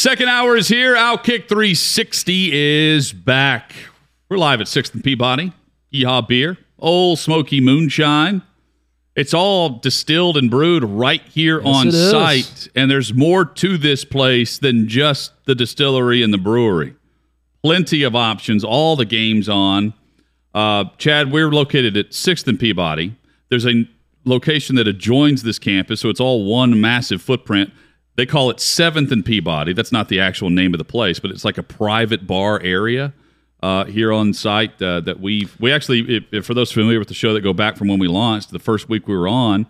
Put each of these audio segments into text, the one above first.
Second hour is here. Outkick 360 is back. We're live at 6th and Peabody. Yeehaw Beer. Ole Smoky Moonshine. It's all distilled and brewed right here on it is. site. And there's more to this place than just the distillery and the brewery. Plenty of options, all the games on. Uh, Chad, we're located at 6th and Peabody. There's a location that adjoins this campus, so it's all one massive footprint. They call it 7th and Peabody. That's not the actual name of the place, but it's like a private bar area uh, here on site uh, that we we actually, if, if for those familiar with the show that go back from when we launched, the first week we were on,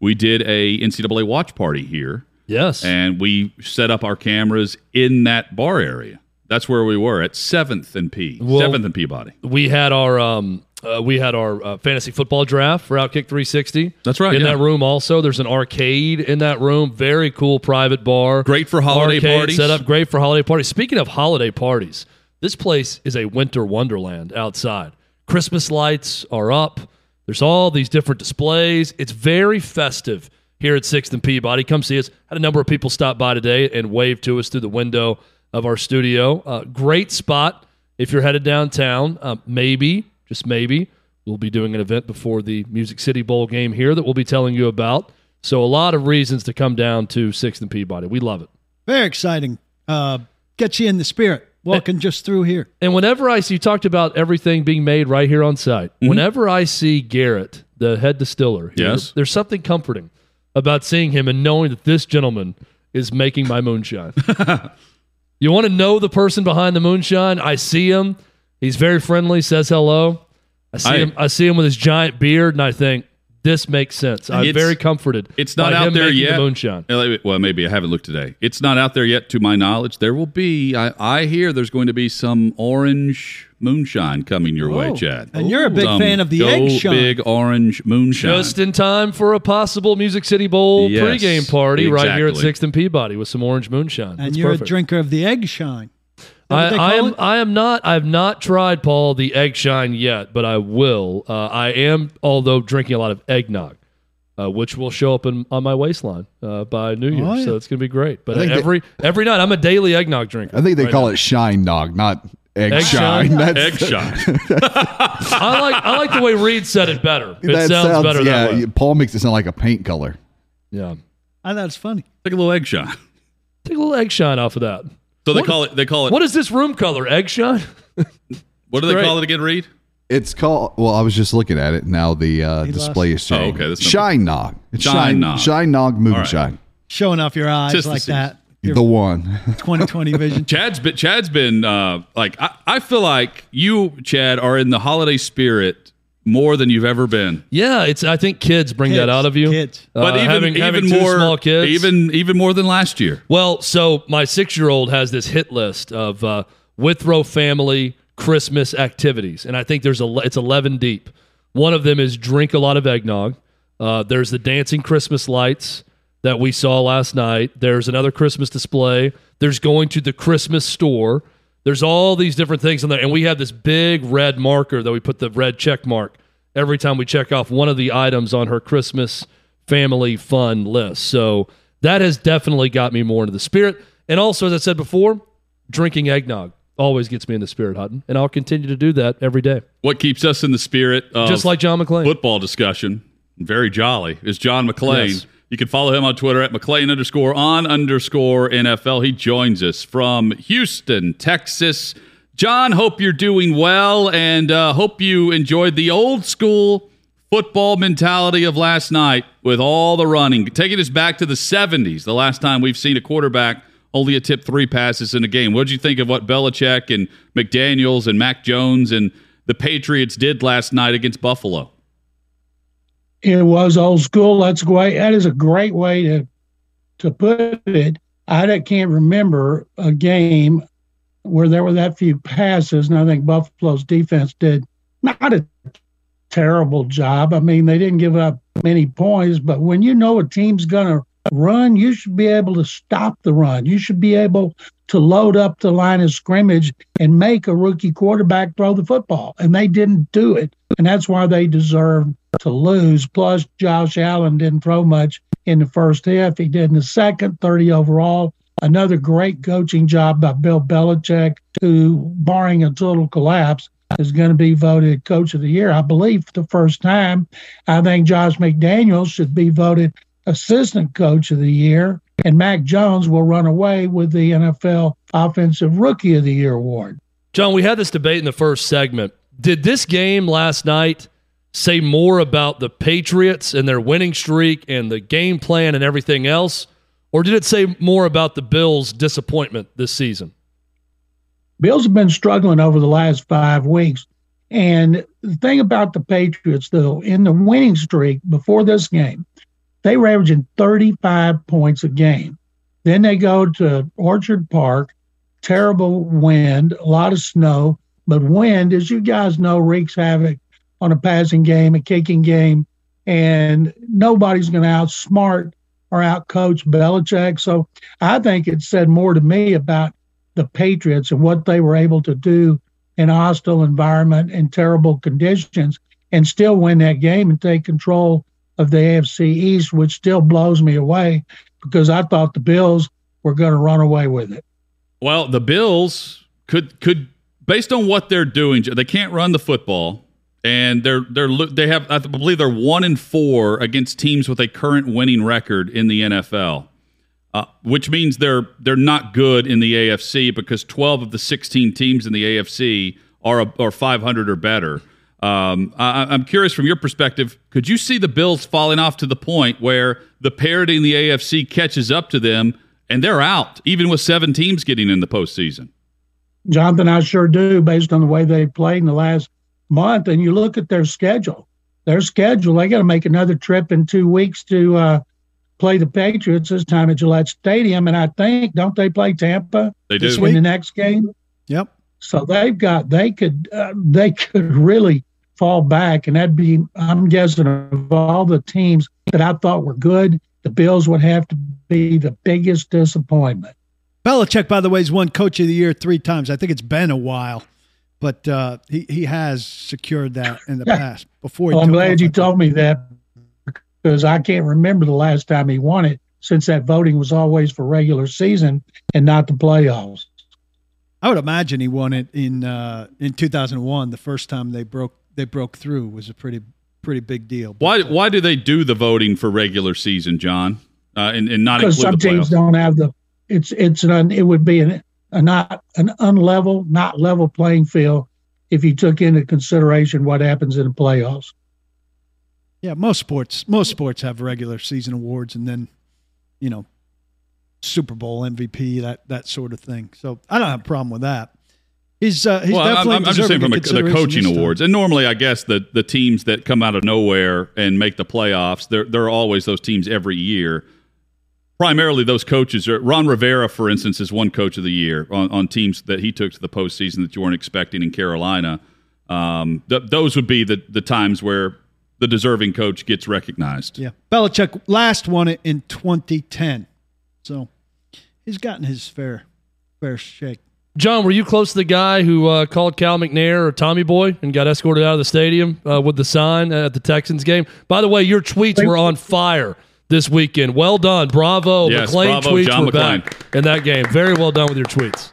we did a NCAA watch party here, Yes. and we set up our cameras in that bar area. That's where we were at 7th and P, Well- 7th and Peabody. we had our um uh, we had our uh, fantasy football draft for Outkick 360. That's right, In yeah. that room, also, there's an arcade in that room. Very cool private bar. Great for holiday Arcade parties. Set up great for holiday parties. Speaking of holiday parties, this place is a winter wonderland outside. Christmas lights are up. There's all these different displays. It's very festive here at Sixth and Peabody. Come see us. Had a number of people stop by today and wave to us through the window of our studio. Uh, great spot if you're headed downtown. Uh, maybe, just maybe, we'll be doing an event before the Music City Bowl game here that we'll be telling you about. So a lot of reasons to come down to Sixth and Peabody. We love it. Very exciting. Uh, gets you in the spirit walking just through here. And whenever I see, you talked about everything being made right here on site. Whenever I see Garrett, the head distiller, here, Yes. there's something comforting about seeing him and knowing that this gentleman is making my moonshine. you want to know the person behind the moonshine? I see him. He's very friendly, says hello. I see I- him. I see him with his giant beard, and I think this makes sense. I'm It's- very comforted. It's not by out him there yet. The moonshine. Uh, Well, maybe I haven't looked today. It's not out there yet, to my knowledge. There will be. I, I hear there's going to be some orange moonshine coming your way, Chad. And you're a big Some fan of the egg shine. big orange moonshine. Just in time for a possible Music City Bowl Yes, pregame party right here at exactly. Sixth and Peabody with some orange moonshine. And That's you're perfect. a drinker of the egg shine. Is that I, I am. it? I am not. I've not tried Paul the egg shine yet, but I will. Uh, I am, although drinking a lot of eggnog, uh, which will show up in, on my waistline uh, by New Year. Oh, yeah. So it's going to be great. But I think they- every every night, I'm a daily eggnog drinker. I think they right call now. it shine nog, not egg, Egg shine. shine? That's, Egg shine. I like. I like the way Reed said it better. It that sounds, better yeah, that way. Paul makes it sound like a paint color. Yeah. I thought it's funny. Take a little egg shine. Take a little egg shine off of that. So they What- call it. They call it. What is this room color? Egg shine. what do they great. call it again, Reed? It's called. Well, I was just looking at it. Now the uh, display is Oh, okay, that's not- Shine nog. It's Shine shine nog. Shine nog moonshine. Showing off your eyes Just like that. Your The one. 2020 vision. Chad's been. Chad's been uh, like. I, I feel like you, Chad, are in the holiday spirit more than you've ever been. Yeah, it's. I think kids bring that out of you. kids. But Uh, even having, having even two more small kids. even even more than last year. well, so my six-year-old has this hit list of uh, Withrow family Christmas activities, and I think there's a it's eleven deep. One of them is drink a lot of eggnog. Uh, there's the dancing Christmas lights that we saw last night. There's another Christmas display. There's going to the Christmas store. There's all these different things in there, and we have this big red marker that we put the red check mark every time we check off one of the items on her Christmas family fun list. So that has definitely got me more into the spirit. And also, as I said before, drinking eggnog always gets me in the spirit, Hutton, and I'll continue to do that every day, What keeps us in the spirit of just like John McClain. football discussion, very jolly, is John McClain. Yes. You can follow him on Twitter at McClain underscore on underscore NFL. He joins us from Houston, Texas. John, hope you're doing well and uh, hope you enjoyed the old school football mentality of last night with all the running, taking us back to the 70s, the last time we've seen a quarterback only a tip three passes in a game. What did you think of what Belichick and McDaniels and Mac Jones and the Patriots did last night against Buffalo? It was old school. That's great. That is a great way to to put it, I can't remember a game where there were that few passes, and I think Buffalo's defense did not a terrible job. I mean, they didn't give up many points, but when you know a team's going to run, you should be able to stop the run. You should be able to load up the line of scrimmage and make a rookie quarterback throw the football. And they didn't do it. And that's why they deserve to lose. Plus, Josh Allen didn't throw much in the first half. He did in the second, 30 overall. Another great coaching job by Bill Belichick, who, barring a total collapse, is going to be voted coach of the year. I believe for the first time. I think Josh McDaniels should be voted assistant coach of the year, and Mac Jones will run away with the NFL Offensive Rookie of the Year award. John, we had this debate in the first segment. Did this game last night say more about the Patriots and their winning streak and the game plan and everything else? Or did it say more about the Bills' disappointment this season? Bills have been struggling over the last five weeks. And the thing about the Patriots, though, in the winning streak before this game, they were averaging 35 points a game. Then they go to Orchard Park, terrible wind, a lot of snow, but wind, as you guys know, wreaks havoc on a passing game, a kicking game, and nobody's going to outsmart or outcoach Belichick. So I think it said more to me about the Patriots and what they were able to do in a hostile environment and terrible conditions and still win that game and take control of the AFC East, which still blows me away because I thought the Bills were going to run away with it. Well, the Bills could could based on what they're doing, they can't run the football, and they're they're they have I believe they're one in four against teams with a current winning record in the NFL. Uh, which means they're they're not good in the AFC because 12 of the 16 teams in the AFC are are 500 or better. Um, I, am curious from your perspective, could you see the Bills falling off to the point where the parity in the AFC catches up to them and they're out, even with seven teams getting in the postseason? Jonathan, I sure do, based on the way they played in the last month. And you look at their schedule, their schedule, they got to make another trip in two weeks to uh, play the Patriots this time at Gillette Stadium. And I think, don't they play Tampa they do. in the next game? Yep. So they've got, they could, uh, they could really fall back, and that'd be, I'm guessing, of all the teams that I thought were good, the Bills would have to be the biggest disappointment. Belichick, by the way, has won Coach of the Year three times. I think it's been a while, but uh, he he has secured that in the past. Before, well, I'm glad you told me that because I can't remember the last time he won it. Since that voting was always for regular season and not the playoffs. I would imagine he won it in uh, in 2001, the first time they broke they broke through was a pretty pretty big deal. But, why uh, why do they do the voting for regular season, John? Uh, and, and not because some teams don't have the it's it's an it would be an a not an unlevel, not level playing field if you took into consideration what happens in the playoffs. Yeah, most sports most sports have regular season awards and then, you know, Super Bowl MVP that that sort of thing. So I don't have a problem with that. He's, uh, he's well, definitely I'm, I'm just saying from a, the coaching awards, and normally I guess the the teams that come out of nowhere and make the playoffs, there there are always those teams every year. Primarily, those coaches are Ron Rivera, for instance, is one coach of the year on, on teams that he took to the postseason that you weren't expecting in Carolina. Um, th- those would be the the times where the deserving coach gets recognized. Yeah, Belichick last won it in 2010, so he's gotten his fair fair shake. John, were you close to the guy who uh, called Cal McNair or Tommy Boy and got escorted out of the stadium uh, with the sign at the Texans game? By the way, your tweets were on fire this weekend. Well done. Bravo. Yes, McClain bravo, tweets John were McClain. back in that game. Very well done with your tweets.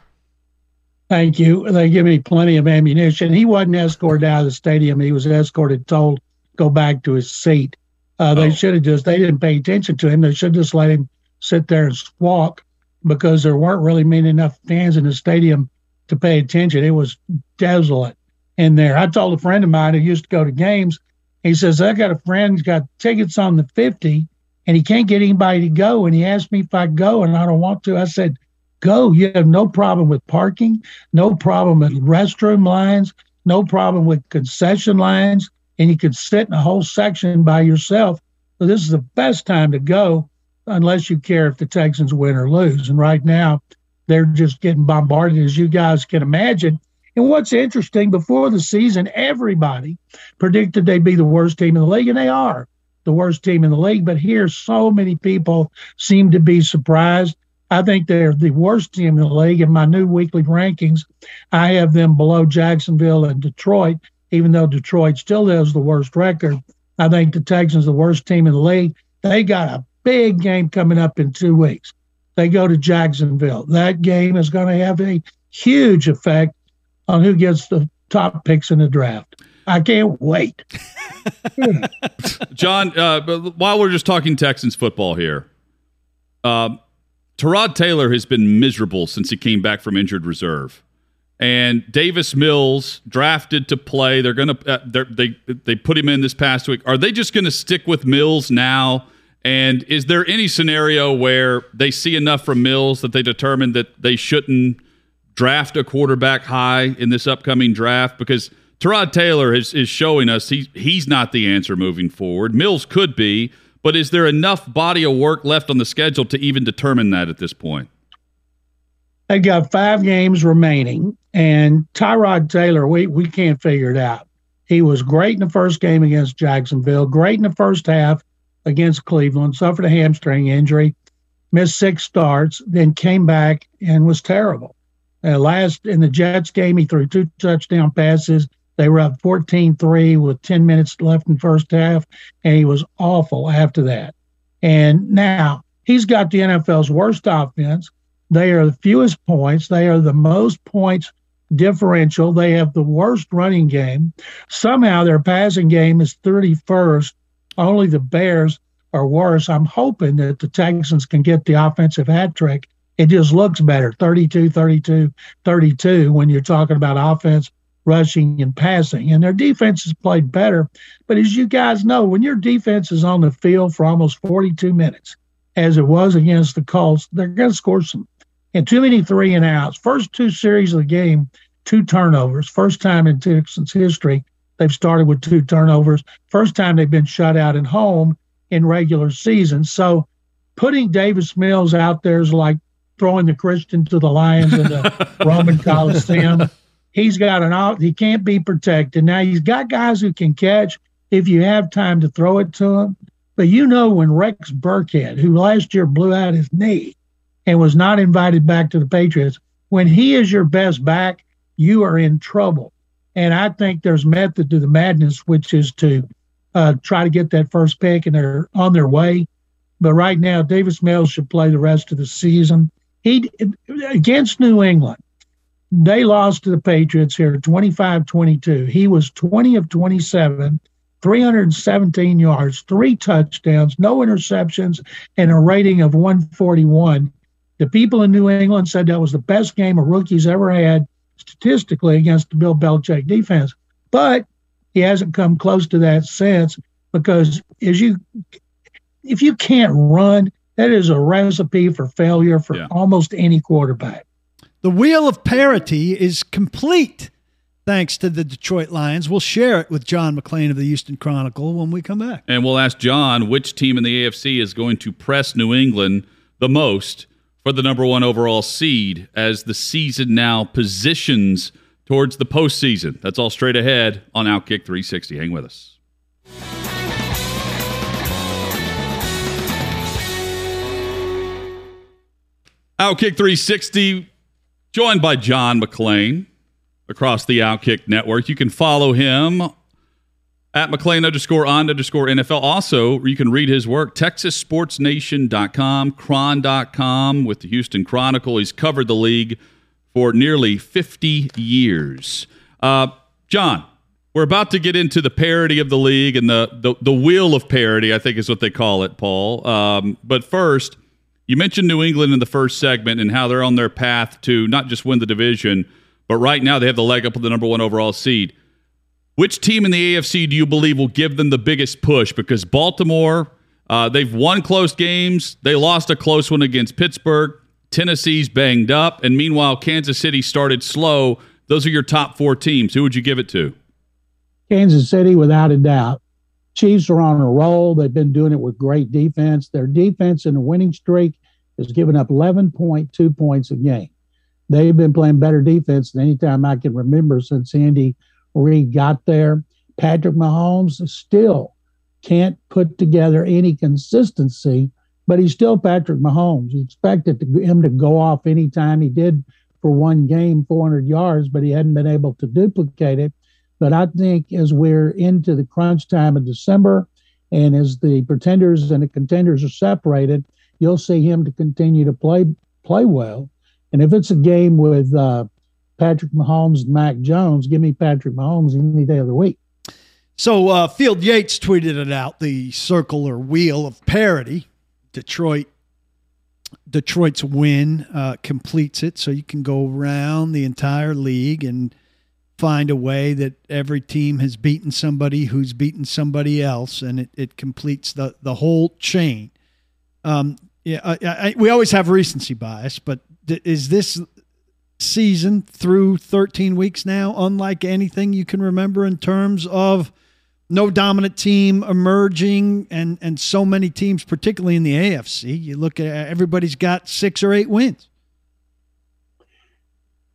Thank you. They give me plenty of ammunition. He wasn't escorted out of the stadium. He was escorted, told go back to his seat. Uh, they oh. should have just, they didn't pay attention to him. They should just let him sit there and squawk because there weren't really many enough fans in the stadium to pay attention. It was desolate in there. I told a friend of mine who used to go to games, he says, I got a friend who's got tickets on the 50 and he can't get anybody to go. And he asked me if I go and I don't want to. I said, Go. You have no problem with parking, no problem with restroom lines, no problem with concession lines, and you can sit in a whole section by yourself. So this is the best time to go unless you care if the Texans win or lose. And right now, they're just getting bombarded, as you guys can imagine. And what's interesting, before the season, everybody predicted they'd be the worst team in the league, and they are the worst team in the league. But here, so many people seem to be surprised. I think they're the worst team in the league. In my new weekly rankings, I have them below Jacksonville and Detroit, even though Detroit still has the worst record. I think the Texans are the worst team in the league. They got a big game coming up in two weeks. They go to Jacksonville. That game is going to have a huge effect on who gets the top picks in the draft. I can't wait. John, uh, while we're just talking Texans football here, uh, Tyrod Taylor has been miserable since he came back from injured reserve. And Davis Mills drafted to play. They're going to uh, they they put him in this past week. Are they just going to stick with Mills now? And is there any scenario where they see enough from Mills that they determine that they shouldn't draft a quarterback high in this upcoming draft? Because Tyrod Taylor is, is showing us he's he's not the answer moving forward. Mills could be, but is there enough body of work left on the schedule to even determine that at this point? They got five games remaining, and Tyrod Taylor, we we can't figure it out. He was great in the first game against Jacksonville, great in the first half against Cleveland, suffered a hamstring injury, missed six starts, then came back and was terrible. Uh, last in the Jets game, he threw two touchdown passes. They were up 14 3 with 10 minutes left in first half, and he was awful after that. And now he's got the NFL's worst offense. They are the fewest points, they are the most points differential. They have the worst running game. Somehow their passing game is 31st. Only the Bears are worse. I'm hoping that the Texans can get the offensive hat trick. It just looks better 32, 32, 32 when you're talking about offense rushing and passing. And their defense has played better. But as you guys know, when your defense is on the field for almost 42 minutes, as it was against the Colts, they're going to score some. And too many three and outs. First two series of the game, two turnovers. First time in Texans history they've started with two turnovers. First time they've been shut out at home in regular season. So putting Davis Mills out there is like throwing the Christian to the Lions in the Roman Coliseum. He's got an out. He can't be protected. Now he's got guys who can catch if you have time to throw it to him. But you know when Rex Burkhead, who last year blew out his knee and was not invited back to the Patriots, when he is your best back, you are in trouble. And I think there's method to the madness, which is to uh, try to get that first pick, and they're on their way. But right now, Davis Mills should play the rest of the season. He against New England they lost to the Patriots here 25 22. He was 20 of 27, 317 yards, three touchdowns, no interceptions, and a rating of 141. The people in New England said that was the best game a rookie's ever had statistically against the Bill Belichick defense. But he hasn't come close to that since because as you if you can't run, that is a recipe for failure for yeah. almost any quarterback. The wheel of parity is complete thanks to the Detroit Lions. We'll share it with John McClain of the Houston Chronicle when we come back. And we'll ask John which team in the AFC is going to press New England the most for the number one overall seed as the season now positions towards the postseason. That's all straight ahead on Outkick 360. Hang with us. Outkick 360 joined by John McClain across the Outkick Network. You can follow him at McClain underscore on underscore NFL. Also, you can read his work, TexasSportsNation.com, Chron.com with the Houston Chronicle. He's covered the league for nearly 50 years. Uh, John, we're about to get into the parity of the league and the, the, the wheel of parity, I think is what they call it, Paul. Um, but first, you mentioned New England in the first segment and how they're on their path to not just win the division, but right now they have the leg up with the number one overall seed. Which team in the AFC do you believe will give them the biggest push? Because Baltimore, uh, they've won close games. They lost a close one against Pittsburgh. Tennessee's banged up. And meanwhile, Kansas City started slow. Those are your top four teams. Who would you give it to? Kansas City, without a doubt. Chiefs are on a roll. They've been doing it with great defense. Their defense in the winning streak has given up 11.2 points a game. They've been playing better defense than any time I can remember since Andy Reid got there. Patrick Mahomes still can't put together any consistency, but he's still Patrick Mahomes. You expected him to go off anytime he did for one game, 400 yards, but he hadn't been able to duplicate it. But I think as we're into the crunch time of December and as the pretenders and the contenders are separated, you'll see him to continue to play play well. And if it's a game with uh, Patrick Mahomes and Mac Jones, give me Patrick Mahomes any day of the week. So uh, Field Yates tweeted it out, the circle or wheel of parity. Detroit Detroit's win uh, completes it, so you can go around the entire league and find a way that every team has beaten somebody who's beaten somebody else, and it, it completes the, the whole chain. Um, yeah, I, I, we always have recency bias, but is this season through 13 weeks now unlike anything you can remember in terms of no dominant team emerging and and so many teams particularly in the AFC you look at everybody's got 6 or 8 wins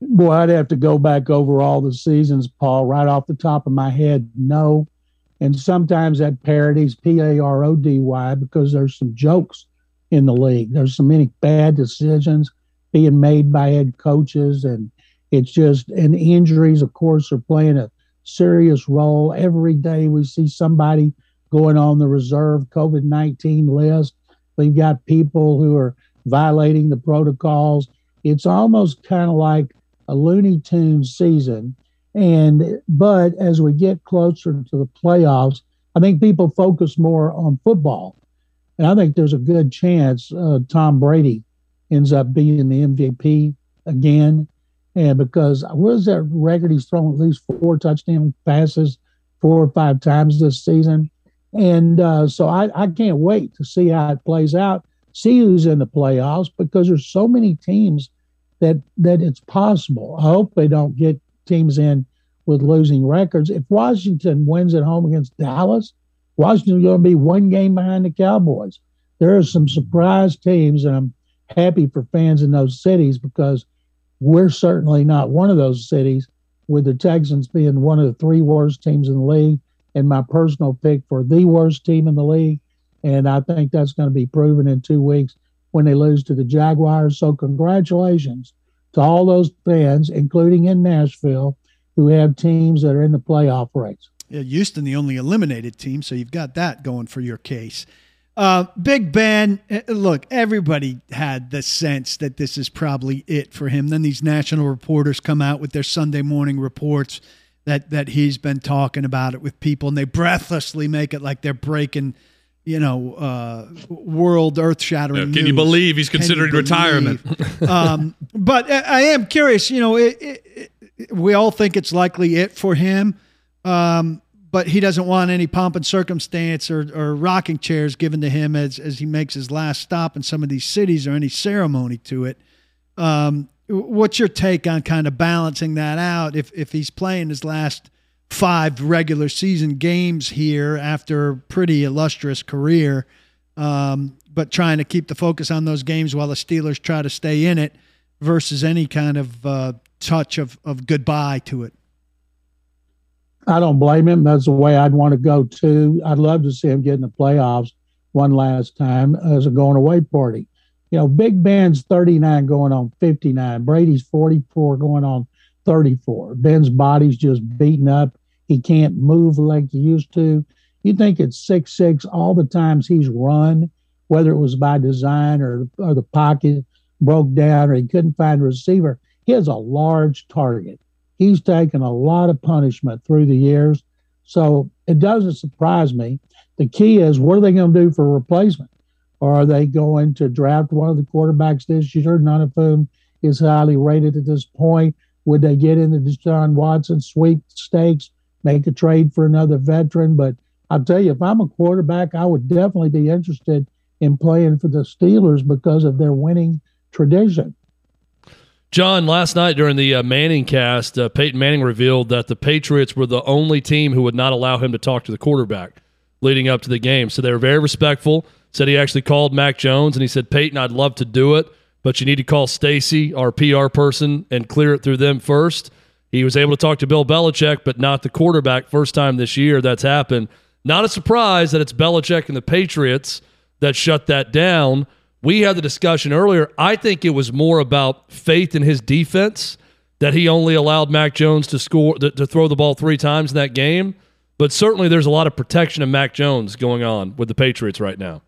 Boy, I'd have to go back over all the seasons, Paul, right off the top of my head. No. And sometimes that parody's P A R O D Y because there's some jokes in the league. There's so many bad decisions being made by head coaches, and it's just, and injuries, of course, are playing a serious role. Every day we see somebody going on the reserve COVID 19 list. We've got people who are violating the protocols. It's almost kind of like a Looney Tunes season. And but as we get closer to the playoffs, I think people focus more on football, and I think there's a good chance uh, Tom Brady ends up being the MVP again. And because what is that record? He's thrown at least four touchdown passes four or five times this season. And uh, so I, I can't wait to see how it plays out, see who's in the playoffs because there's so many teams that that it's possible. I hope they don't get teams in with losing records. If Washington wins at home against Dallas, Washington's going to be one game behind the Cowboys. There are some surprise teams, and I'm happy for fans in those cities because we're certainly not one of those cities, with the Texans being one of the three worst teams in the league and my personal pick for the worst team in the league. And I think that's going to be proven in two weeks when they lose to the Jaguars. So, congratulations to all those fans, including in Nashville, who have teams that are in the playoff race. Yeah, Houston, the only eliminated team, so you've got that going for your case. Uh, Big Ben, eh, look, everybody had the sense that this is probably it for him. Then these national reporters come out with their Sunday morning reports that that he's been talking about it with people, and they breathlessly make it like they're breaking, you know, uh, world earth shattering. Yeah, can you believe he's considering retirement? um, but I, I am curious. You know, it, it, it, we all think it's likely it for him. Um, but he doesn't want any pomp and circumstance or, or rocking chairs given to him as, as he makes his last stop in some of these cities or any ceremony to it. Um, what's your take on kind of balancing that out if, if he's playing his last five regular season games here after a pretty illustrious career, um, but trying to keep the focus on those games while the Steelers try to stay in it versus any kind of uh, touch of, of goodbye to it? I don't blame him. That's the way I'd want to go too. I'd love to see him get in the playoffs one last time as a going away party. You know, Big Ben's 39 going on 59. Brady's 44 going on 34. Ben's body's just beaten up. He can't move like he used to. You think it's six six all the times he's run, whether it was by design or, or the pocket broke down or he couldn't find a receiver. He has a large target he's taken a lot of punishment through the years. So it doesn't surprise me. The key is what are they going to do for replacement? Or are they going to draft one of the quarterbacks this year, none of whom is highly rated at this point? Would they get into Deshaun Watson, sweep stakes, make a trade for another veteran? But I'll tell you, if I'm a quarterback, I would definitely be interested in playing for the Steelers because of their winning tradition. John, last night during the uh, Manning cast, uh, Peyton Manning revealed that the Patriots were the only team who would not allow him to talk to the quarterback. leading up to the game. So they were very respectful. Said he actually called Mac Jones and he said, Peyton, I'd love to do it, but you need to call Stacy, our PR person, and clear it through them first. He was able to talk to Bill Belichick, but not the quarterback. First time this year that's happened. Not a surprise that it's Belichick and the Patriots that shut that down. We had the discussion earlier. I think it was more about faith in his defense that he only allowed Mac Jones to score to, to throw the ball three times in that game. But certainly, there's a lot of protection of Mac Jones going on with the Patriots right now.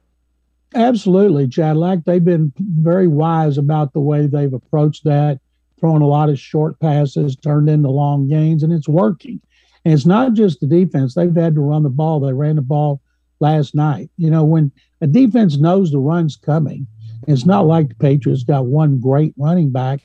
Absolutely, Chad. Like they've been very wise about the way they've approached that, throwing a lot of short passes, turned into long gains, and it's working. And it's not just the defense; they've had to run the ball. They ran the ball last night. You know, when a defense knows the run's coming, it's not like the Patriots got one great running back.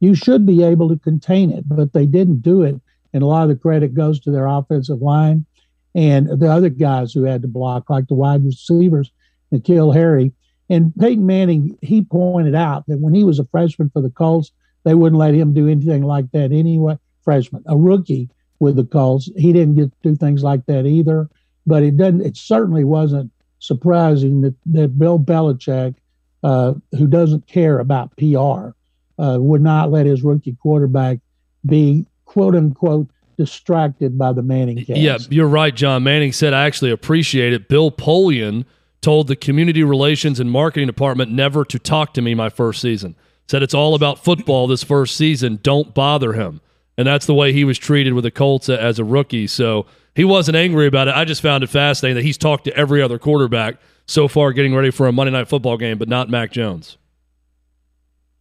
You should be able to contain it, but they didn't do it. And a lot of the credit goes to their offensive line and the other guys who had to block, like the wide receivers N'Keal Harry. And Peyton Manning, he pointed out that when he was a freshman for the Colts, they wouldn't let him do anything like that anyway. Freshman, a rookie with the Colts, he didn't get to do things like that either. But it doesn't. It certainly wasn't surprising that that Bill Belichick, uh, who doesn't care about PR, uh, would not let his rookie quarterback be quote unquote distracted by the Manning cast. Yeah, you're right, John. Manning said, I actually appreciate it. Bill Polian told the community relations and marketing department never to talk to me my first season. Said it's all about football this first season. Don't bother him. And that's the way he was treated with the Colts as a rookie. So he wasn't angry about it. I just found it fascinating that he's talked to every other quarterback so far getting ready for a Monday night football game, but not Mac Jones.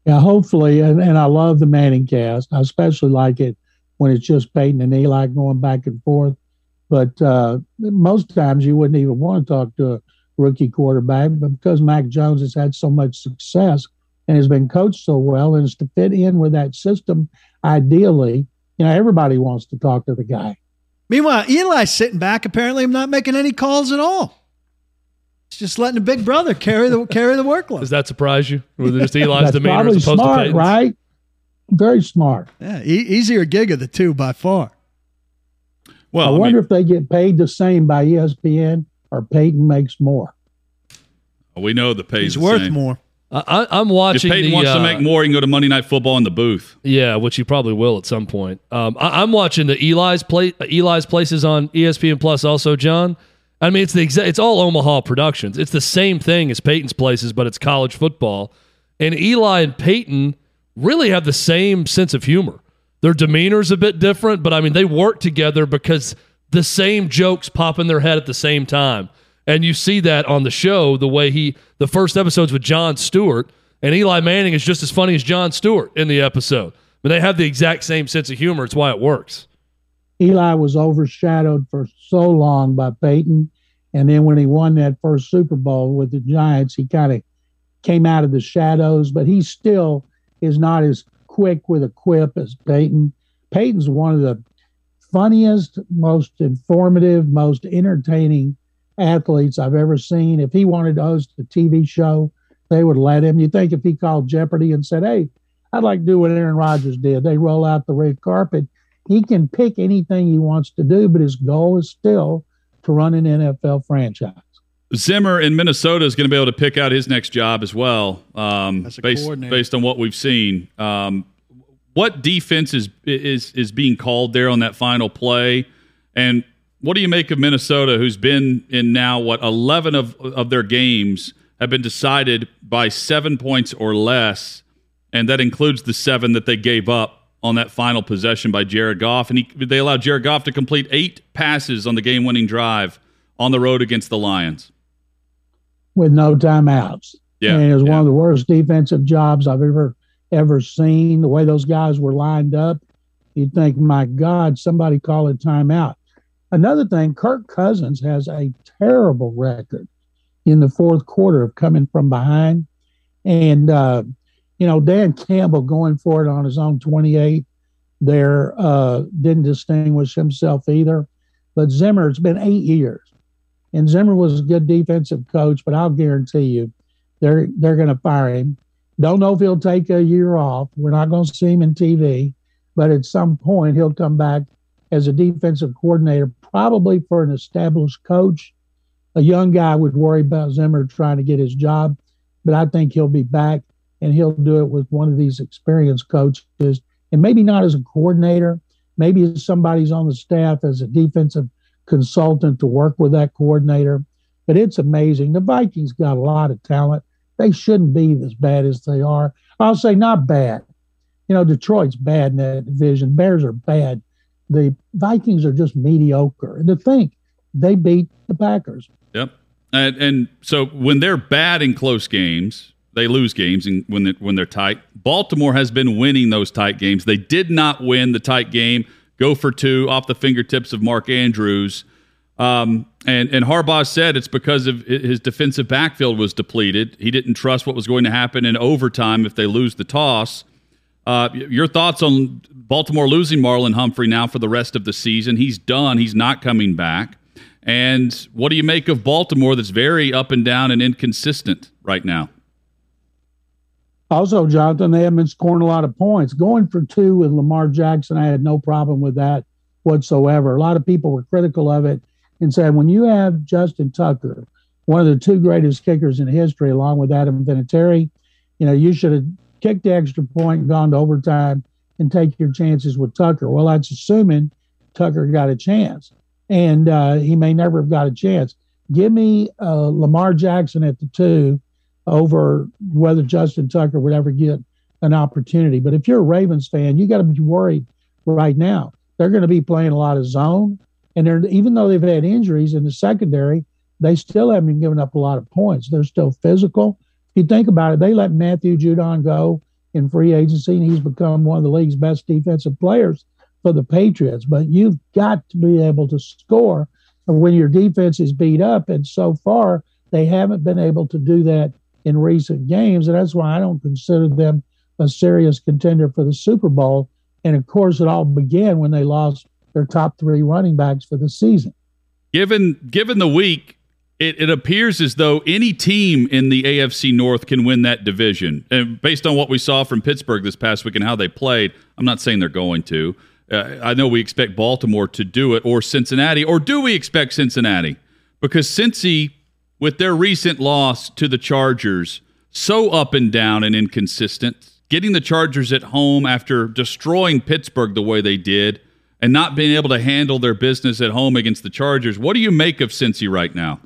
Yeah, hopefully. And, and I love the Manning cast. I especially like it when it's just Peyton and Eli going back and forth. But uh, most times you wouldn't even want to talk to a rookie quarterback, but because Mac Jones has had so much success and has been coached so well and is to fit in with that system, ideally, you know, everybody wants to talk to the guy. Meanwhile, Eli's sitting back, apparently I'm not making any calls at all. He's just letting the big brother carry the carry the workload. Does that surprise you? With just Eli's That's demeanor probably as opposed smart, to Peyton's? right? Very smart. Yeah, e- easier gig of the two by far. Well, I I mean- wonder if they get paid the same by ESPN or Peyton makes more. we know the pays He's the worth same. more. I, I- I'm If Peyton the, wants to uh, make more, he can go to Monday Night Football in the booth. Yeah, which he probably will at some point. Um, I, I'm watching the Eli's play Eli's places on ESPN Plus. Also, John. I mean, it's the exa- it's all Omaha Productions. It's the same thing as Peyton's places, but it's college football. And Eli and Peyton really have the same sense of humor. Their demeanor's a bit different, but I mean, they work together because the same jokes pop in their head at the same time. And you see that on the show, the way he, the first episode's with Jon Stewart, and Eli Manning is just as funny as Jon Stewart in the episode. But they have the exact same sense of humor. It's why it works. Eli was overshadowed for so long by Peyton. And then when he won that first Super Bowl with the Giants, he kind of came out of the shadows, but he still is not as quick with a quip as Peyton. Peyton's one of the funniest, most informative, most entertaining athletes I've ever seen. If he wanted to host a TV show, they would let him. You think if he called Jeopardy and said, Hey, I'd like to do what Aaron Rodgers did, they roll out the red carpet. He can pick anything he wants to do, but his goal is still to run an NFL franchise. Zimmer in Minnesota is going to be able to pick out his next job as well, um, based based on what we've seen. Um, what defense is is is being called there on that final play, and what do you make of Minnesota, who's been in now what eleven of of their games have been decided by seven points or less, and that includes the seven that they gave up on that final possession by Jared Goff, and he, they allowed Jared Goff to complete eight passes on the game winning drive on the road against the Lions. with no timeouts. Yeah, and it was yeah. one of the worst defensive jobs I've ever ever seen. The way those guys were lined up, you'd think, my God, somebody call a timeout. Another thing, Kirk Cousins has a terrible record in the fourth quarter of coming from behind, and uh, you know Dan Campbell going for it on his own twenty-eight there uh, didn't distinguish himself either. But Zimmer, it's been eight years and Zimmer was a good defensive coach, but I'll guarantee you they're they're going to fire him. Don't know if he'll take a year off. We're not going to see him in TV, but at some point he'll come back as a defensive coordinator, probably for an established coach. a young guy would worry about Zimmer trying to get his job, but I think he'll be back and he'll do it with one of these experienced coaches, and maybe not as a coordinator, maybe as somebody's on the staff as a defensive consultant to work with that coordinator. But it's amazing. The Vikings got a lot of talent. They shouldn't be as bad as they are. I'll say not bad. You know, Detroit's bad in that division. Bears are bad. The Vikings are just mediocre. And to think they beat the Packers. Yep. And, and so when they're bad in close games, they lose games and when they, when they're tight. Baltimore has been winning those tight games. They did not win the tight game. Go for two off the fingertips of Mark Andrews. Um, and and Harbaugh said it's because of his defensive backfield was depleted. He didn't trust what was going to happen in overtime if they lose the toss. Uh, your thoughts on Baltimore losing Marlon Humphrey now for the rest of the season? He's done. He's not coming back. And what do you make of Baltimore that's very up and down and inconsistent right now? Also, Jonathan, they have been scoring a lot of points. Going for two with Lamar Jackson, I had no problem with that whatsoever. A lot of people were critical of it and said, when you have Justin Tucker, one of the two greatest kickers in history, along with Adam Vinatieri, you know, you should have kicked the extra point gone to overtime and take your chances with Tucker. Well, that's assuming Tucker got a chance, and uh, he may never have got a chance. Give me uh, Lamar Jackson at the two over whether Justin Tucker would ever get an opportunity. But if you're a Ravens fan, you got to be worried right now. They're going to be playing a lot of zone, and they're even though they've had injuries in the secondary, they still haven't given up a lot of points. They're still physical. You think about it, they let Matthew Judon go in free agency, and he's become one of the league's best defensive players for the Patriots. But you've got to be able to score when your defense is beat up, and so far they haven't been able to do that in recent games, and that's why I don't consider them a serious contender for the Super Bowl. And of course, it all began when they lost their top three running backs for the season. Given given the week, it, it appears as though any team in the AFC North can win that division. And based on what we saw from Pittsburgh this past week and how they played, I'm not saying they're going to. Uh, I know we expect Baltimore to do it or Cincinnati, or do we expect Cincinnati? Because Cincy with their recent loss to the Chargers, so up and down and inconsistent, getting the Chargers at home after destroying Pittsburgh the way they did and not being able to handle their business at home against the Chargers. What do you make of Cincy right now?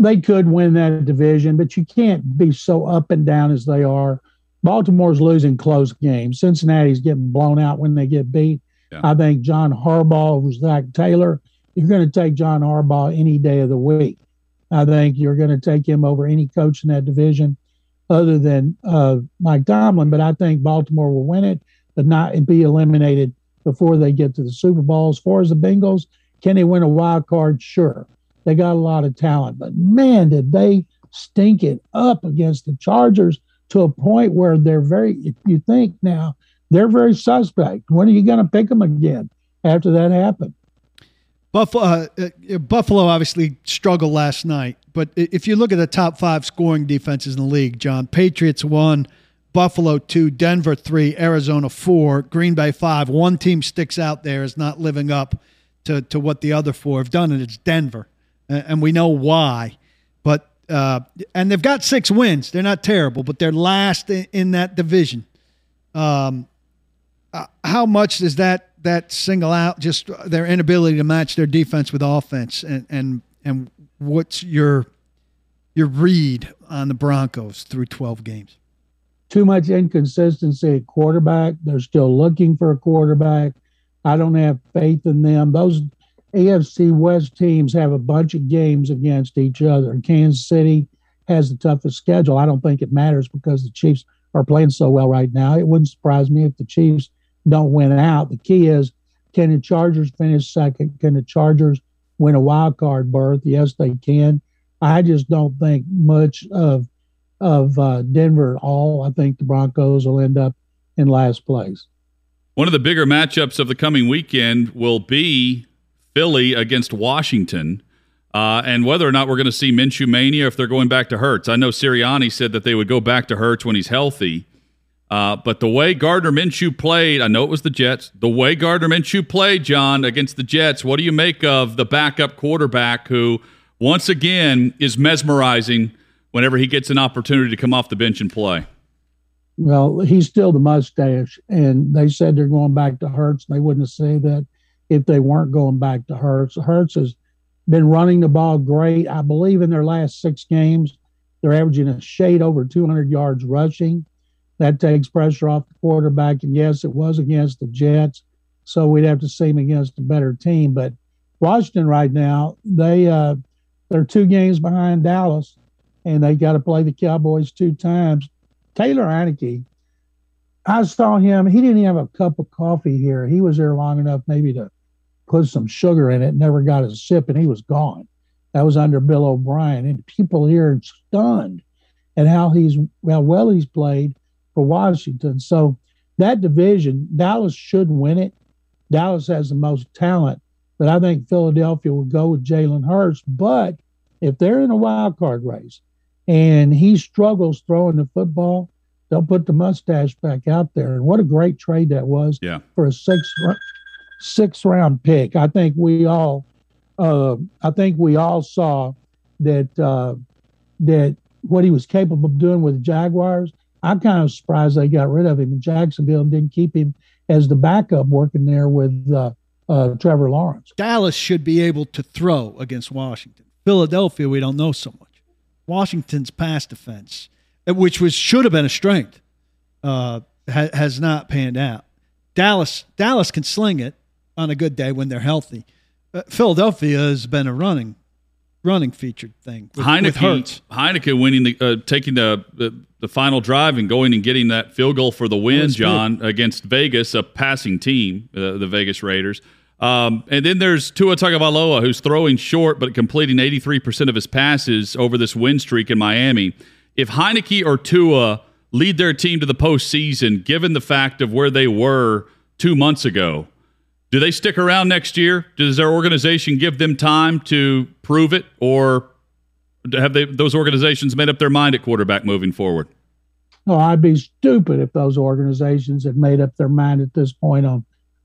They could win that division, but you can't be so up and down as they are. Baltimore's losing close games. Cincinnati's getting blown out when they get beat. Yeah. I think John Harbaugh over Zac Taylor. You're going to take John Harbaugh any day of the week. I think you're going to take him over any coach in that division other than uh, Mike Tomlin. But I think Baltimore will win it, but not be eliminated before they get to the Super Bowl. As far as the Bengals, can they win a wild card? Sure. They got a lot of talent, but man, did they stink it up against the Chargers to a point where they're very, if you think now, they're very suspect. When are you going to pick them again after that happened? Buffalo, uh, uh, Buffalo obviously struggled last night, but if you look at the top five scoring defenses in the league, John, Patriots one, Buffalo two, Denver three, Arizona four, Green Bay five. One team sticks out there is not living up to, to what the other four have done, and it's Denver, and we know why. But uh, and they've got six wins. They're not terrible, but they're last in, in that division. Um, uh, how much does that that single out just their inability to match their defense with offense and and and what's your your read on the Broncos through 12 games? Too much inconsistency at quarterback. They're still looking for a quarterback. I don't have faith in them. Those AFC West teams have a bunch of games against each other. Kansas City has the toughest schedule. I don't think it matters because the Chiefs are playing so well right now. It wouldn't surprise me if the Chiefs don't win out. The key is can the Chargers finish second? Can the Chargers win a wild card berth? Yes, they can. I just don't think much of of uh, Denver at all. I think the Broncos will end up in last place. One of the bigger matchups of the coming weekend will be Philly against Washington. Uh, and whether or not we're going to see Minshew mania if they're going back to Hurts. I know Sirianni said that they would go back to Hurts when he's healthy. Uh, but the way Gardner Minshew played, I know it was the Jets. The way Gardner Minshew played, John, against the Jets, what do you make of the backup quarterback who once again is mesmerizing whenever he gets an opportunity to come off the bench and play. Well, he's still the mustache, and they said they're going back to Hurts. They wouldn't say that if they weren't going back to Hurts. Hurts has been running the ball great. I believe in their last six games, they're averaging a shade over 200 yards rushing. That takes pressure off the quarterback. And yes, it was against the Jets, so we'd have to see him against a better team. But Washington right now, they uh, they're two games behind Dallas, and they got to play the Cowboys two times. Taylor Heinicke, I saw him. He didn't have a cup of coffee here. He was there long enough maybe to put some sugar in it. Never got a sip, and he was gone. That was under Bill O'Brien, and people here are stunned at how he's how well he's played for Washington. So that division, Dallas should win it. Dallas has the most talent, but I think Philadelphia will go with Jalen Hurts. But if they're in a wild card race and he struggles throwing the football, they'll put the mustache back out there. And what a great trade that was Yeah. for a six six round pick. I think we all uh, I think we all saw that uh, that what he was capable of doing with the Jaguars. I'm kind of surprised they got rid of him in Jacksonville and didn't keep him as the backup working there with uh, uh, Trevor Lawrence. Dallas should be able to throw against Washington. Philadelphia, we don't know so much. Washington's pass defense, which was should have been a strength, uh, ha- has not panned out. Dallas, Dallas can sling it on a good day when they're healthy. Uh, Philadelphia has been a running, running featured thing. With, with Heinicke, Hurts. Heinicke winning the uh, taking the, the the final drive and going and getting that field goal for the win, John, against Vegas, a passing team, uh, the Vegas Raiders. Um, and then there's Tua Tagovailoa, who's throwing short but completing 83% of his passes over this win streak in Miami. If Heinicke or Tua lead their team to the postseason, given the fact of where they were two months ago, do they stick around next year? Does their organization give them time to prove it, or have they those organizations made up their mind at quarterback moving forward? No, I'd be stupid if those organizations had made up their mind at this point on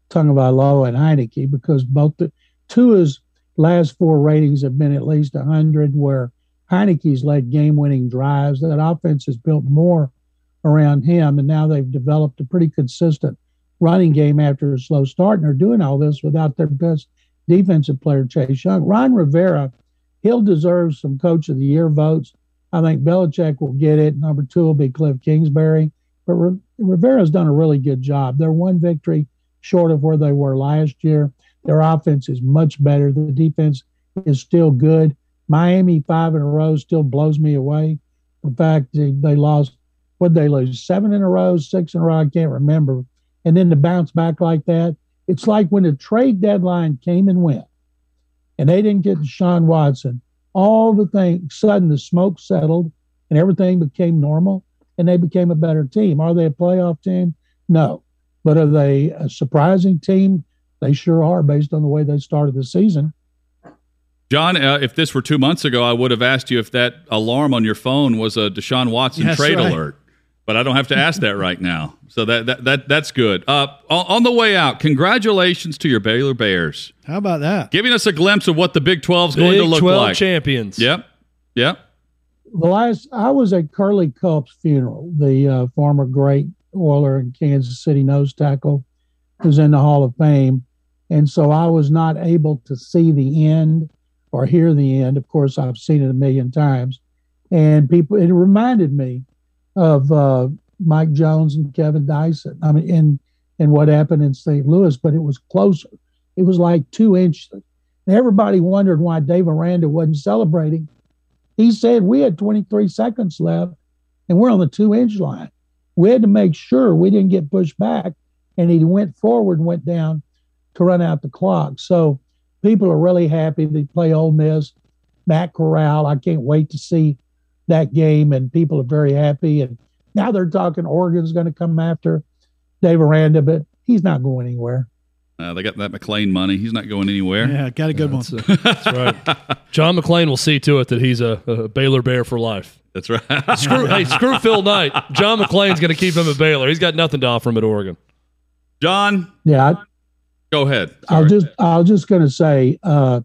Tagovailoa and Heinicke because both the Tua's last four ratings have been at least 100, where Heinicke's led game-winning drives. That offense has built more around him, and now they've developed a pretty consistent running game after a slow start, and they're doing all this without their best defensive player, Chase Young. Ron Rivera, he'll deserve some Coach of the Year votes. I think Belichick will get it. Number two will be Cliff Kingsbury. But Rivera's done a really good job. They're one victory short of where they were last year. Their offense is much better. The defense is still good. Miami five in a row still blows me away. In fact, they, lost what they lose seven in a row, six in a row. I can't remember. And then to bounce back like that, it's like when the trade deadline came and went, and they didn't get Deshaun Watson. All the things sudden the smoke settled and everything became normal, and they became a better team. Are they a playoff team? No, but are they a surprising team? They sure are, based on the way they started the season. John, uh, if this were two months ago, I would have asked you if that alarm on your phone was a Deshaun Watson That's trade right. alert. But I don't have to ask that right now, so that that, that that's good. Uh, on, on the way out, congratulations to your Baylor Bears, How about that? giving us a glimpse of what the Big 12 is going to look 12 like. champions. Yep, yep. the last I was at Curly Culp's funeral, the uh, former great Oiler and Kansas City nose tackle, who's in the Hall of Fame, and so I was not able to see the end or hear the end. Of course, I've seen it a million times, and people it reminded me of uh, Mike Jones and Kevin Dyson. I mean, and and what happened in St. Louis, but it was closer. It was like two inches. Everybody wondered why Dave Aranda wasn't celebrating he said we had 23 seconds left and we're on the two inch line. We had to make sure we didn't get pushed back. And he went forward and went down to run out the clock. So people are really happy they play Ole Miss. Matt Corral, I can't wait to see that game. And people are very happy. And now they're talking Oregon's going to come after Dave Aranda, but he's not going anywhere. Uh, they got that McLean money. He's not going anywhere. Yeah, got a good one. That's right. John McClain will see to it that he's a, a Baylor Bear for life. That's right. Screw, hey, screw Phil Knight. John McClain's going to keep him at Baylor. He's got nothing to offer him at Oregon. John, Yeah, I, go ahead. I Sorry. was just I was just going to say, uh,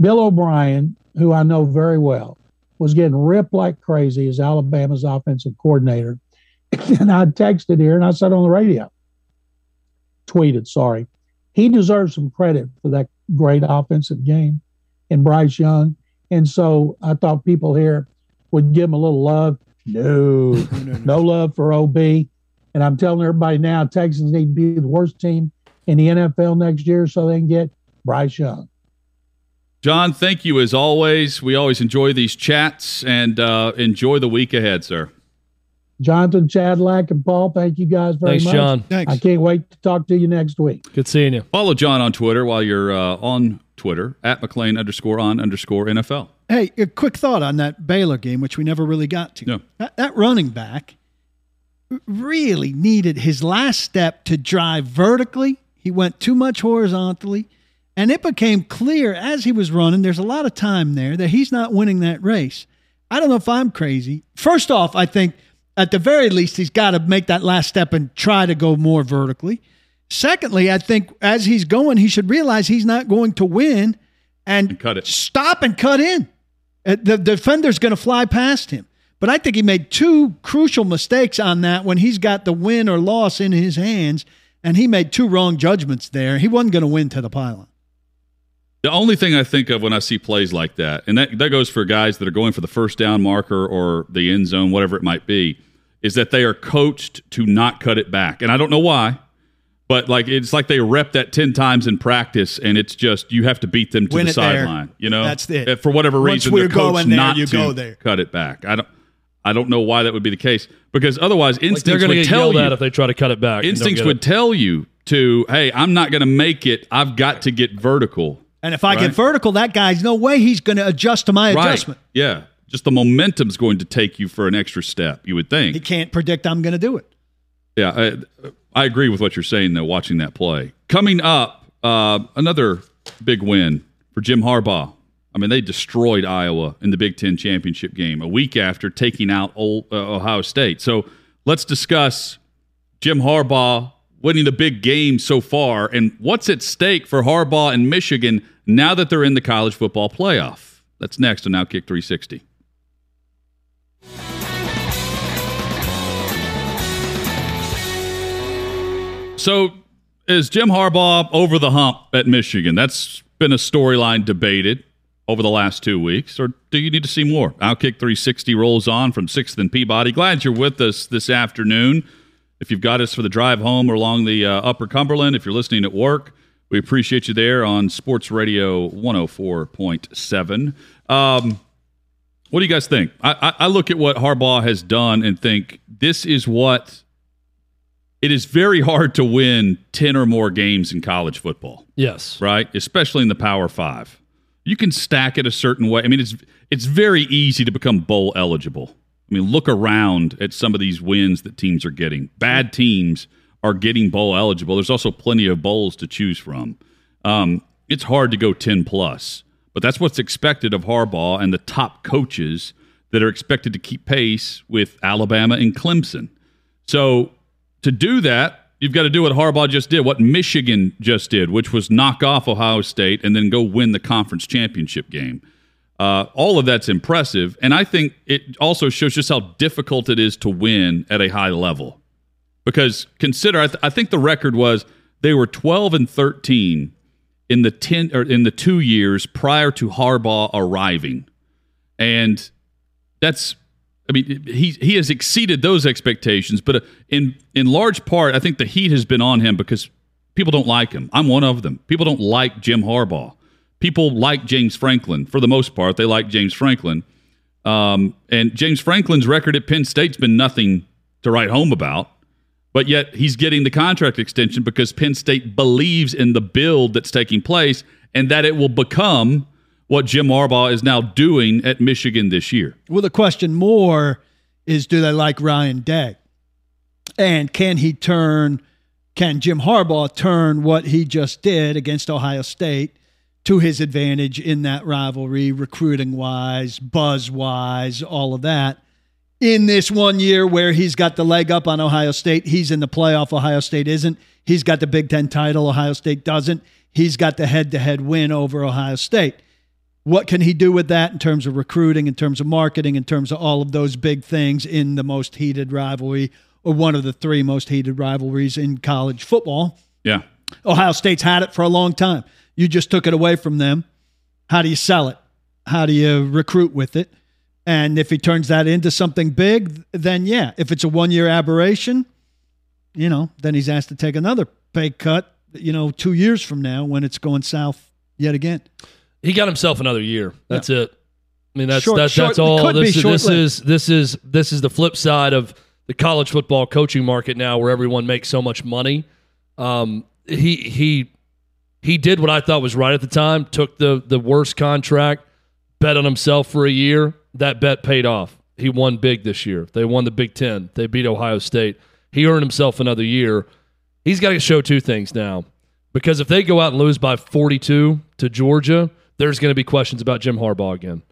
Bill O'Brien who I know very well, was getting ripped like crazy as Alabama's offensive coordinator. and I texted here and I said on the radio, tweeted, sorry, he deserves some credit for that great offensive game in Bryce Young. And so I thought people here would give him a little love. No, no love for OB. And I'm telling everybody now, Texans need to be the worst team in the NFL next year so they can get Bryce Young. John, thank you as always. We always enjoy these chats and uh, enjoy the week ahead, sir. Jonathan, Chadlack, and Paul, thank you guys very Thanks, much. John. Thanks. I can't wait to talk to you next week. Good seeing you. Follow John on Twitter while you're uh, on Twitter at McClain underscore on underscore NFL. Hey, a quick thought on that Baylor game, which we never really got to. No. That, that running back really needed his last step to drive vertically. He went too much horizontally. And it became clear as he was running, there's a lot of time there that he's not winning that race. I don't know if I'm crazy. First off, I think at the very least, he's got to make that last step and try to go more vertically. Secondly, I think as he's going, he should realize he's not going to win and, And cut it. stop and cut in. Uh, The defender's going to fly past him. But I think he made two crucial mistakes on that when he's got the win or loss in his hands, and he made two wrong judgments there. He wasn't going to win to the pylon. The only thing I think of when I see plays like that, and that, that goes for guys that are going for the first down marker or the end zone, whatever it might be, is that they are coached to not cut it back. And I don't know why, but like it's like they rep that 10 times in practice, and it's just you have to beat them to Win the sideline. You know? That's it. For whatever Once reason, we're they're coached going there, not you to go there. cut it back. I don't. I don't know why that would be the case because otherwise Like they're instincts going to would get tell yelled you at if they try to cut it back. instincts would it. tell you to hey i'm not going to make it i've got to get vertical And if I Right. get vertical, that guy's no way he's going to adjust to my adjustment. yeah just the momentum's going to take you for an extra step you would think He can't predict I'm going to do it. yeah I, I agree with what you're saying though watching that play coming up uh, another big win for jim harbaugh i mean they destroyed iowa in the big ten championship game a week after taking out old, uh, ohio state so let's discuss Jim Harbaugh winning the big game so far, and what's at stake for Harbaugh and Michigan now that they're in the college football playoff. That's next on Outkick 360. So, is Jim Harbaugh over the hump at Michigan? That's been a storyline debated over the last two weeks, or do you need to see more? Outkick 360 rolls on from 6th and Peabody. Glad you're with us this afternoon. If you've got us for the drive home or along the uh, Upper Cumberland, if you're listening at work, we appreciate you there on Sports Radio 104.7. Um, what do you guys think? I, I, I look at what Harbaugh has done and think this is what it is very hard to win 10 or more games in college football Yes. right? Especially in the Power Five, you can stack it a certain way. I mean, it's it's very easy to become bowl eligible. I mean, look around at some of these wins that teams are getting. Bad teams are getting bowl eligible. There's also plenty of bowls to choose from. Um, it's hard to go ten plus, but that's what's expected of Harbaugh and the top coaches that are expected to keep pace with Alabama and Clemson. So to do that, you've got to do what Harbaugh just did, what Michigan just did, which was knock off Ohio State and then go win the conference championship game. Uh, all of that's impressive, and I think it also shows just how difficult it is to win at a high level. Because consider, I, th- I think the record was they were twelve and thirteen in the ten or in the two years prior to Harbaugh arriving, and that's I mean, he he has exceeded those expectations, but uh, in in large part, I think the heat has been on him because people don't like him. I'm one of them. People don't like Jim Harbaugh. People like James Franklin for the most part. They like James Franklin, um, and James Franklin's record at Penn State's been nothing to write home about. But yet he's getting the contract extension because Penn State believes in the build that's taking place and that it will become what Jim Harbaugh is now doing at Michigan this year. Well, the question more is do they like Ryan Day? And can he turn, can Jim Harbaugh turn what he just did against Ohio State to his advantage in that rivalry, recruiting wise, buzz wise, all of that? In this one year where he's got the leg up on Ohio State, he's in the playoff, Ohio State isn't. He's got the Big Ten title, Ohio State doesn't. He's got the head to head win over Ohio State what can he do with that in terms of recruiting, in terms of marketing, in terms of all of those big things in the most heated rivalry or one of the three most heated rivalries in college football? Yeah. Ohio State's had it for a long time. You just took it away from them. How do you sell it? How do you recruit with it? And if he turns that into something big, then yeah. If it's a one year aberration, you know, then he's asked to take another pay cut, you know, two years from now when it's going south yet again. He got himself another year. That's it. I mean, that's Short- that's short- that's all. This, is- this is this is this is the flip side of the college football coaching market now, where everyone makes so much money. Um, he he he did what I thought was right at the time. Took the the worst contract, bet on himself for a year. That bet paid off. He won big this year. They won the Big Ten. They beat Ohio State. He earned himself another year. He's got to show two things now. Because if they go out and lose by 42 to Georgia, there's going to be questions about Jim Harbaugh again.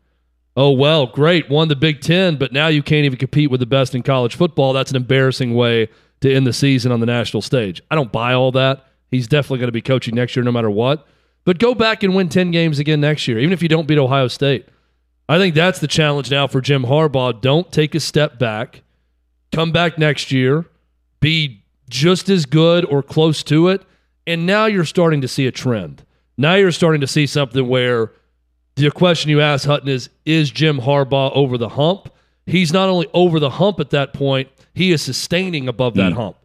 Oh, well, great. Won the Big Ten, but now you can't even compete with the best in college football. That's an embarrassing way to end the season on the national stage. I don't buy all that. He's definitely going to be coaching next year no matter what. But go back and win 10 games again next year, even if you don't beat Ohio State. I think that's the challenge now for Jim Harbaugh. Don't take a step back. Come back next year, be just as good or close to it. And now you're starting to see a trend. Now you're starting to see something where the question you ask Hutton is Is Jim Harbaugh over the hump? He's not only over the hump at that point, he is sustaining above that mm. hump.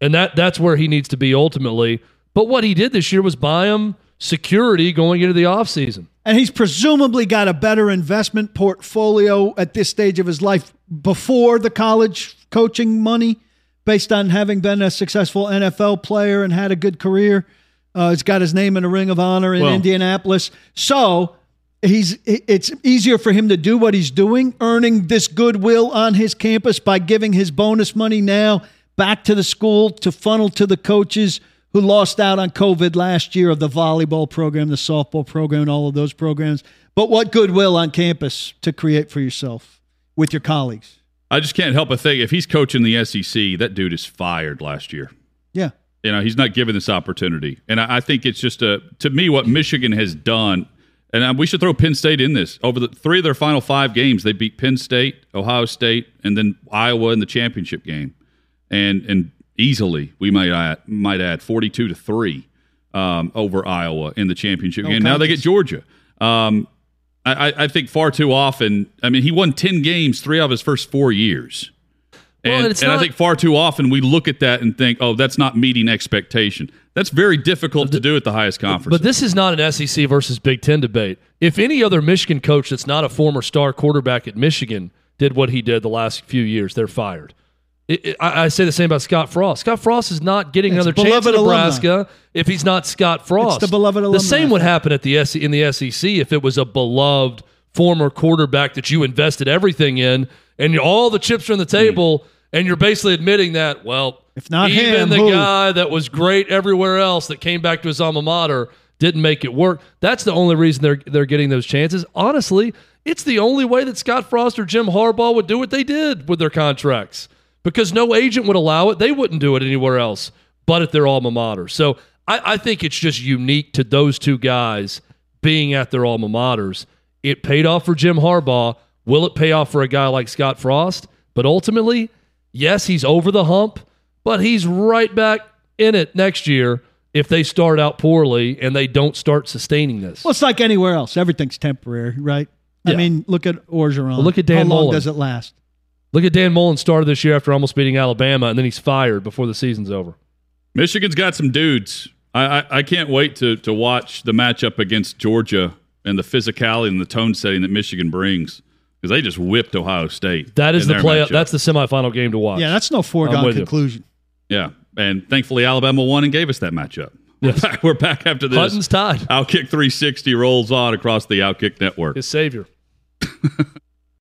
And that that's where he needs to be ultimately. But what he did this year was buy him security going into the offseason. And he's presumably got a better investment portfolio at this stage of his life before the college coaching money, based on having been a successful NFL player and had a good career. Uh, he's got his name in a ring of honor in Well- Indianapolis. So he's it's easier for him to do what he's doing, earning this goodwill on his campus by giving his bonus money now back to the school to funnel to the coaches who lost out on COVID last year of the volleyball program, the softball program, and all of those programs. But what goodwill on campus to create for yourself with your colleagues? I just can't help but think if he's coaching the SEC, that dude is fired last year. Yeah. You know, he's not given this opportunity. And I, I think it's just a, to me, what Michigan has done, and we should throw Penn State in this. Over the three of their final five games, they beat Penn State, Ohio State, and then Iowa in the championship game. And, and easily, we might add, might add 42 to 3 um, over Iowa in the championship game. Now they get Georgia. Um, I, I- I think far too often, I mean, he won 10 games three out of his first four years. Well, And, it's and I think far too often we look at that and think, oh, that's not meeting expectation. That's very difficult to do at the highest conference. But this is not an SEC versus Big Ten debate. If any other Michigan coach that's not a former star quarterback at Michigan did what he did the last few years, they're fired. It, it- I, I say the same about Scott Frost. Scott Frost is not getting It's another chance in beloved alumni. Nebraska if he's not Scott Frost. the beloved The same would happen at the SC, in the SEC if it was a beloved former quarterback that you invested everything in, and all the chips are on the mm. table, and you're basically admitting that well, If not even him, the who? guy that was great everywhere else that came back to his alma mater didn't make it work. That's the only reason they're they're getting those chances. Honestly, it's the only way that Scott Frost or Jim Harbaugh would do what they did with their contracts because no agent would allow it. They wouldn't do it anywhere else but at their alma mater. So I, I think it's just unique to those two guys being at their alma maters. It paid off for Jim Harbaugh. Will it pay off for a guy like Scott Frost? But ultimately, yes, he's over the hump, but he's right back in it next year if they start out poorly and they don't start sustaining this. Well, it's like anywhere else. Everything's temporary, right? Yeah. I mean, look at Orgeron. Well, look at Dan How long Mullen. does it last? Look at Dan Mullen started this year after almost beating Alabama, and then he's fired before the season's over. Michigan's got some dudes. I, I, I can't wait to, to watch the matchup against Georgia and the physicality and the tone setting that Michigan brings because they just whipped Ohio State. That is the their play. matchup. That's the semifinal game to watch. Yeah, that's no foregone with you. conclusion. Yeah, and thankfully Alabama won and gave us that matchup. Yes. We're, back, we're back after this. Hutton's tied. Outkick 360 rolls on across the Outkick network. His savior.